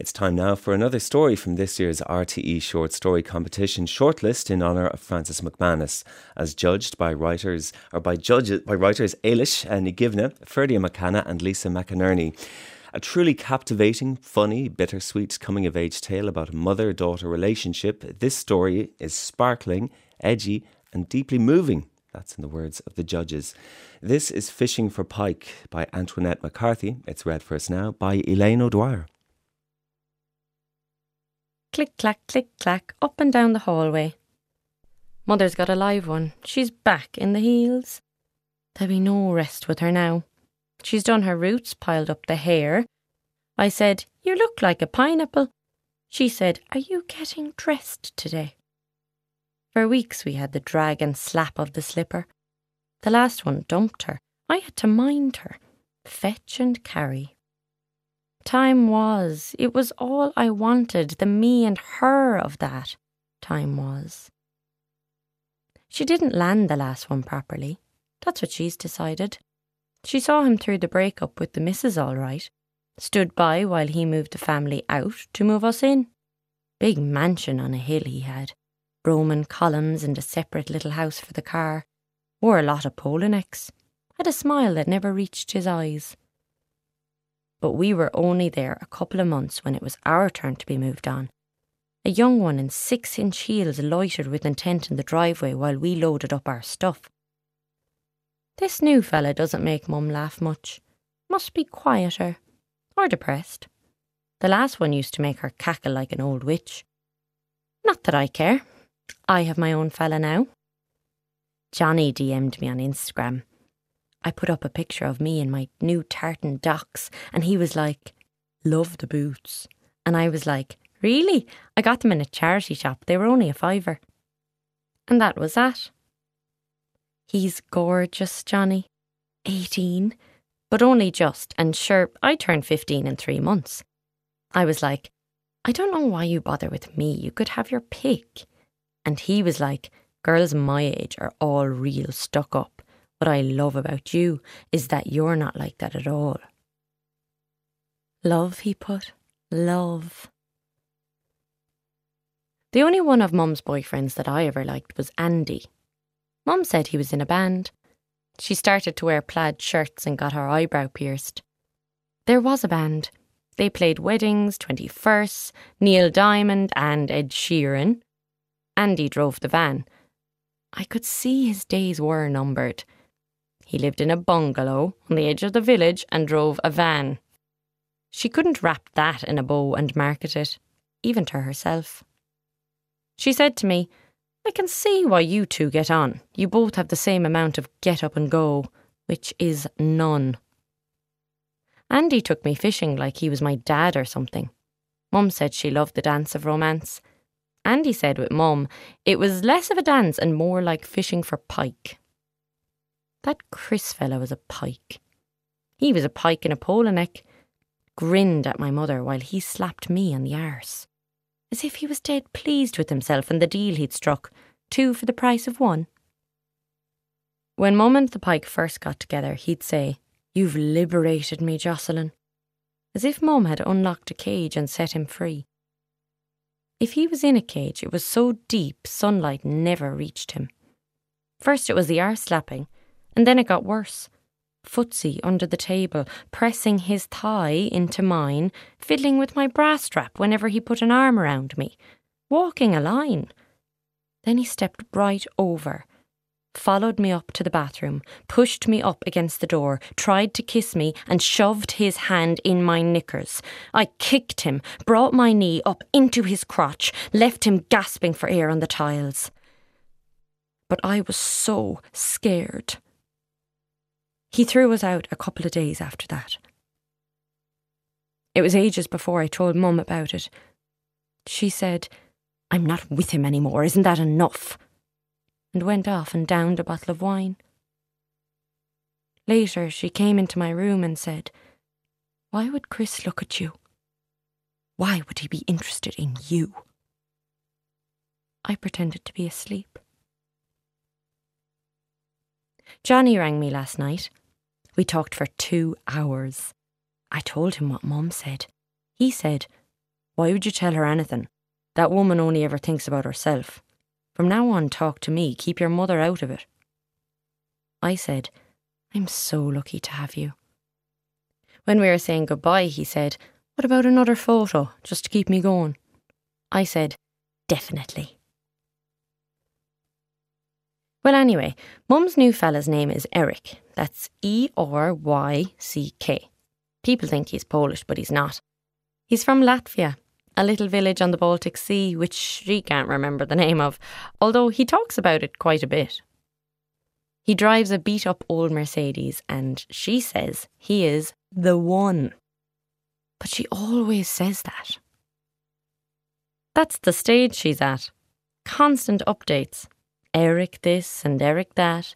It's time now for another story from this year's RTE Short Story Competition shortlist in honour of Francis McManus, as judged by writers or by judges by writers Eilís Ní Dhuibhne, Ferdia MacAnna, and Lisa McInerney. A truly captivating, funny, bittersweet coming of age tale about a mother daughter relationship, this story is sparkling, edgy, and deeply moving. That's in the words of the judges. This is Fishing for Pike by Antoinette McCarthy. It's read for us now by Elaine O'Dwyer. Click, clack, click, clack, up and down the hallway. Mother's got a live one. She's back in the heels. There'll be no rest with her now. She's done her roots, piled up the hair. I said, You look like a pineapple. She said, Are you getting dressed today? For weeks we had the drag and slap of the slipper. The last one dumped her. I had to mind her, fetch and carry. Time was, it was all I wanted, the me and her of that. Time was. She didn't land the last one properly. That's what she's decided. She saw him through the breakup with the missus all right. Stood by while he moved the family out to move us in. Big mansion on a hill he had. Roman columns and a separate little house for the car. Wore a lot of polo necks. Had a smile that never reached his eyes. But we were only there a couple of months when it was our turn to be moved on. A young one in six inch heels loitered with intent in the driveway while we loaded up our stuff. This new fella doesn't make Mum laugh much. Must be quieter. Or depressed. The last one used to make her cackle like an old witch. Not that I care. I have my own fella now. Johnny DM'd me on Instagram. I put up a picture of me in my new tartan Docs, and he was like, Love the boots. And I was like, Really? I got them in a charity shop. They were only a fiver. And that was that. He's gorgeous, Johnny. 18, but only just, and sure, I turned 15 in three months. I was like, I don't know why you bother with me. You could have your pick. And he was like, Girls my age are all real stuck up. What I love about you is that you're not like that at all. Love, he put. Love. The only one of Mum's boyfriends that I ever liked was Andy. Mum said he was in a band. She started to wear plaid shirts and got her eyebrow pierced. There was a band. They played weddings, 21st, Neil Diamond, and Ed Sheeran. Andy drove the van. I could see his days were numbered. He lived in a bungalow on the edge of the village and drove a van. She couldn't wrap that in a bow and market it, even to herself. She said to me, I can see why you two get on. You both have the same amount of get up and go, which is none. Andy took me fishing like he was my dad or something. Mum said she loved the dance of romance. Andy said with Mum, it was less of a dance and more like fishing for pike. That Chris fellow was a pike. He was a pike in a polo neck, grinned at my mother while he slapped me on the arse as if he was dead pleased with himself and the deal he'd struck, two for the price of one. When Mum and the Pike first got together, he'd say, You've liberated me, Jocelyn, as if Mum had unlocked a cage and set him free. If he was in a cage, it was so deep sunlight never reached him. First it was the arse slapping, and then it got worse footsie under the table, pressing his thigh into mine, fiddling with my bra strap whenever he put an arm around me, walking a line. Then he stepped right over, followed me up to the bathroom, pushed me up against the door, tried to kiss me, and shoved his hand in my knickers. I kicked him, brought my knee up into his crotch, left him gasping for air on the tiles. But I was so scared. He threw us out a couple of days after that. It was ages before I told Mum about it. She said, I'm not with him any more, isn't that enough? And went off and downed a bottle of wine. Later, she came into my room and said, Why would Chris look at you? Why would he be interested in you? I pretended to be asleep. Johnny rang me last night. We talked for two hours. I told him what Mum said. He said, Why would you tell her anything? That woman only ever thinks about herself. From now on, talk to me. Keep your mother out of it. I said, I'm so lucky to have you. When we were saying goodbye, he said, What about another photo, just to keep me going? I said, Definitely. Well, anyway, Mum's new fella's name is Eric. That's E R Y C K. People think he's Polish, but he's not. He's from Latvia, a little village on the Baltic Sea, which she can't remember the name of, although he talks about it quite a bit. He drives a beat up old Mercedes, and she says he is the one. But she always says that. That's the stage she's at. Constant updates. Eric this and Eric that.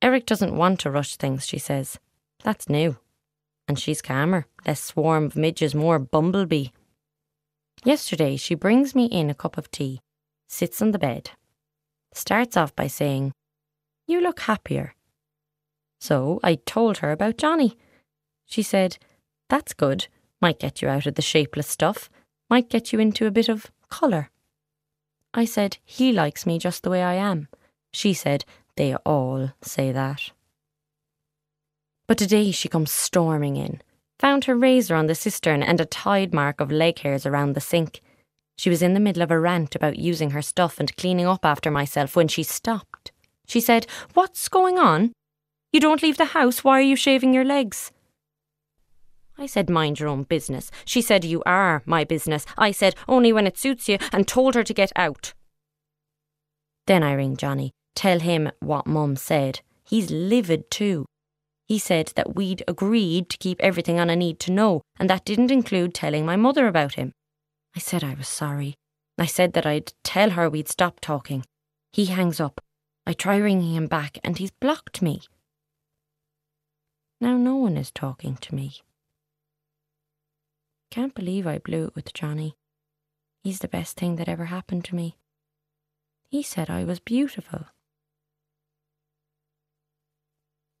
Eric doesn't want to rush things, she says. That's new. And she's calmer, less swarm of midges, more bumblebee. Yesterday, she brings me in a cup of tea, sits on the bed, starts off by saying, You look happier. So I told her about Johnny. She said, That's good. Might get you out of the shapeless stuff, might get you into a bit of colour. I said, He likes me just the way I am. She said, They all say that. But today she comes storming in, found her razor on the cistern and a tide mark of leg hairs around the sink. She was in the middle of a rant about using her stuff and cleaning up after myself when she stopped. She said, What's going on? You don't leave the house. Why are you shaving your legs? I said, Mind your own business. She said, You are my business. I said, Only when it suits you, and told her to get out. Then I ring Johnny, tell him what Mum said. He's livid too. He said that we'd agreed to keep everything on a need to know, and that didn't include telling my mother about him. I said I was sorry. I said that I'd tell her we'd stop talking. He hangs up. I try ringing him back, and he's blocked me. Now no one is talking to me. Can't believe I blew it with Johnny. He's the best thing that ever happened to me. He said I was beautiful.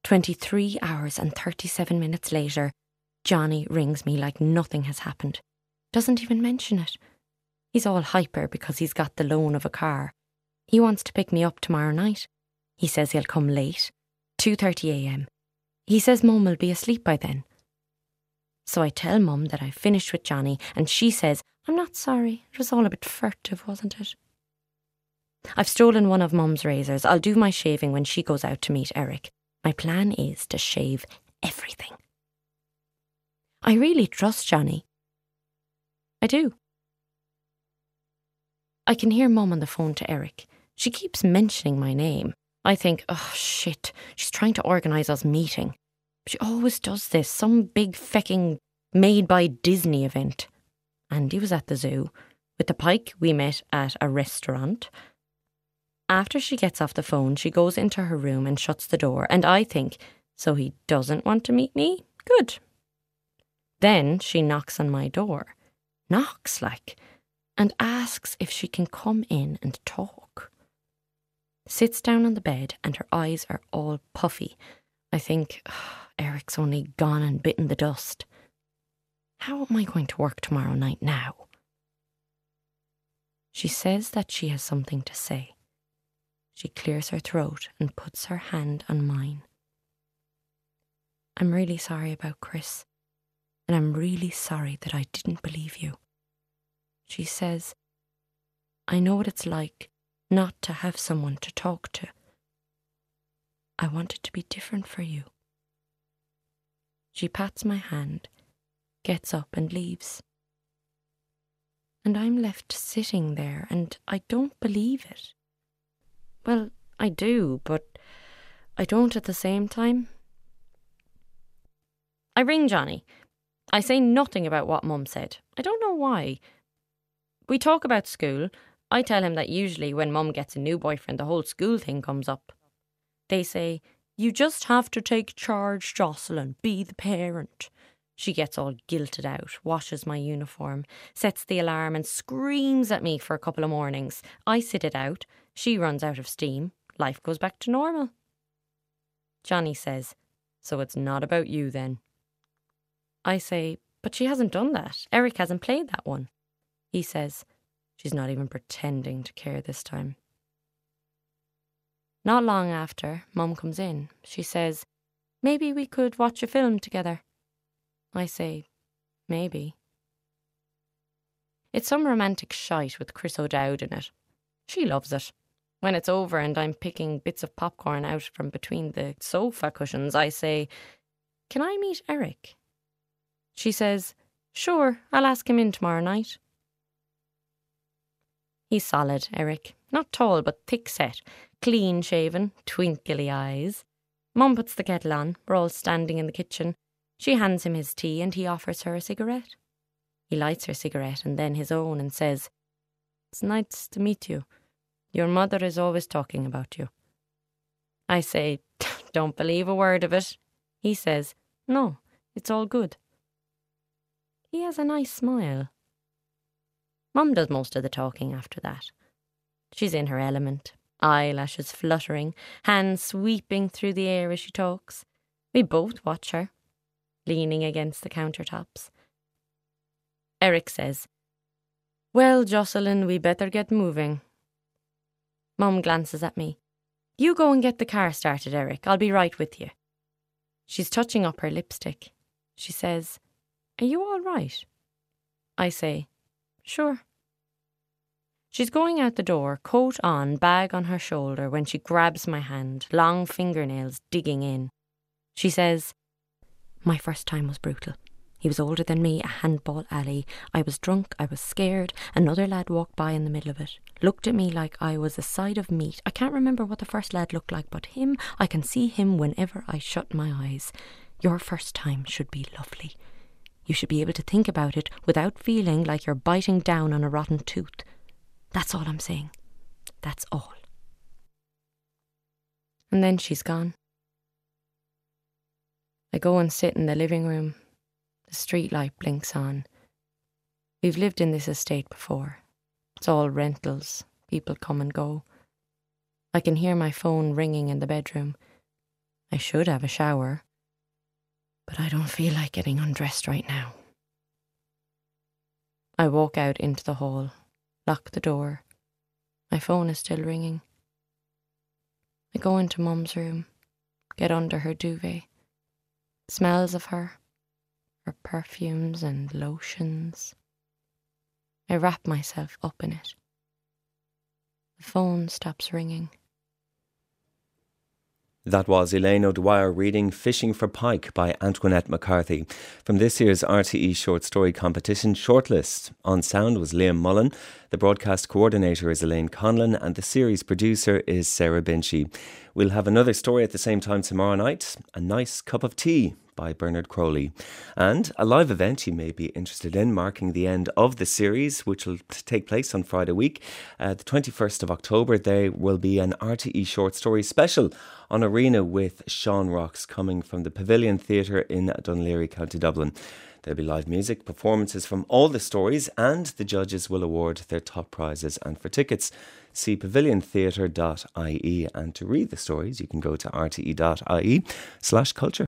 23 hours and 37 minutes later, Johnny rings me like nothing has happened. Doesn't even mention it. He's all hyper because he's got the loan of a car. He wants to pick me up tomorrow night. He says he'll come late, 2:30 a.m. He says mum will be asleep by then. So I tell Mum that I've finished with Johnny, and she says, I'm not sorry. It was all a bit furtive, wasn't it? I've stolen one of Mum's razors. I'll do my shaving when she goes out to meet Eric. My plan is to shave everything. I really trust Johnny. I do. I can hear Mum on the phone to Eric. She keeps mentioning my name. I think, oh shit, she's trying to organise us meeting. She always does this, some big fecking made by Disney event. Andy was at the zoo. With the pike, we met at a restaurant. After she gets off the phone, she goes into her room and shuts the door, and I think, so he doesn't want to meet me? Good. Then she knocks on my door. Knocks, like, and asks if she can come in and talk. Sits down on the bed, and her eyes are all puffy. I think, Eric's only gone and bitten the dust. How am I going to work tomorrow night now? She says that she has something to say. She clears her throat and puts her hand on mine. I'm really sorry about Chris, and I'm really sorry that I didn't believe you. She says, I know what it's like not to have someone to talk to. I want it to be different for you. She pats my hand, gets up, and leaves. And I'm left sitting there, and I don't believe it. Well, I do, but I don't at the same time. I ring Johnny. I say nothing about what Mum said. I don't know why. We talk about school. I tell him that usually when Mum gets a new boyfriend, the whole school thing comes up. They say, you just have to take charge, Jocelyn. Be the parent. She gets all guilted out, washes my uniform, sets the alarm, and screams at me for a couple of mornings. I sit it out. She runs out of steam. Life goes back to normal. Johnny says, So it's not about you then. I say, But she hasn't done that. Eric hasn't played that one. he says. She's not even pretending to care this time. Not long after, Mum comes in. She says, Maybe we could watch a film together. I say, Maybe. It's some romantic shite with Chris O'Dowd in it. She loves it. When it's over and I'm picking bits of popcorn out from between the sofa cushions, I say, Can I meet Eric? She says, Sure, I'll ask him in tomorrow night. He's solid, Eric. Not tall, but thick set, clean shaven, twinkly eyes. Mum puts the kettle on. We're all standing in the kitchen. She hands him his tea and he offers her a cigarette. He lights her cigarette and then his own and says, It's nice to meet you. Your mother is always talking about you. I say, Don't believe a word of it. He says, No, it's all good. He has a nice smile. Mum does most of the talking after that. She's in her element, eyelashes fluttering, hands sweeping through the air as she talks. We both watch her, leaning against the countertops. Eric says, Well, Jocelyn, we better get moving. Mum glances at me. You go and get the car started, Eric. I'll be right with you. She's touching up her lipstick. She says, Are you all right? I say, Sure. She's going out the door, coat on, bag on her shoulder, when she grabs my hand, long fingernails digging in. She says, My first time was brutal. He was older than me, a handball alley. I was drunk, I was scared. Another lad walked by in the middle of it, looked at me like I was a side of meat. I can't remember what the first lad looked like, but him, I can see him whenever I shut my eyes. Your first time should be lovely. You should be able to think about it without feeling like you're biting down on a rotten tooth. That's all I'm saying. That's all. And then she's gone. I go and sit in the living room, the street light blinks on. We've lived in this estate before. It's all rentals, people come and go. I can hear my phone ringing in the bedroom. I should have a shower, but I don't feel like getting undressed right now. I walk out into the hall, lock the door. My phone is still ringing. I go into Mum's room, get under her duvet. Smells of her, her perfumes and lotions. I wrap myself up in it. The phone stops ringing. That was Elaine O'Dwyer reading Fishing for Pike by Antoinette McCarthy from this year's RTE Short Story Competition shortlist. On sound was Liam Mullen, the broadcast coordinator is Elaine Conlon, and the series producer is Sarah Binchy. We'll have another story at the same time tomorrow night A Nice Cup of Tea by Bernard Crowley. And a live event you may be interested in, marking the end of the series, which will take place on Friday week. Uh, the 21st of October, there will be an RTE short story special on Arena with Sean Rocks coming from the Pavilion Theatre in Laoghaire, County Dublin. There'll be live music, performances from all the stories, and the judges will award their top prizes. And for tickets, see paviliontheatre.ie. And to read the stories, you can go to rte.ie slash culture.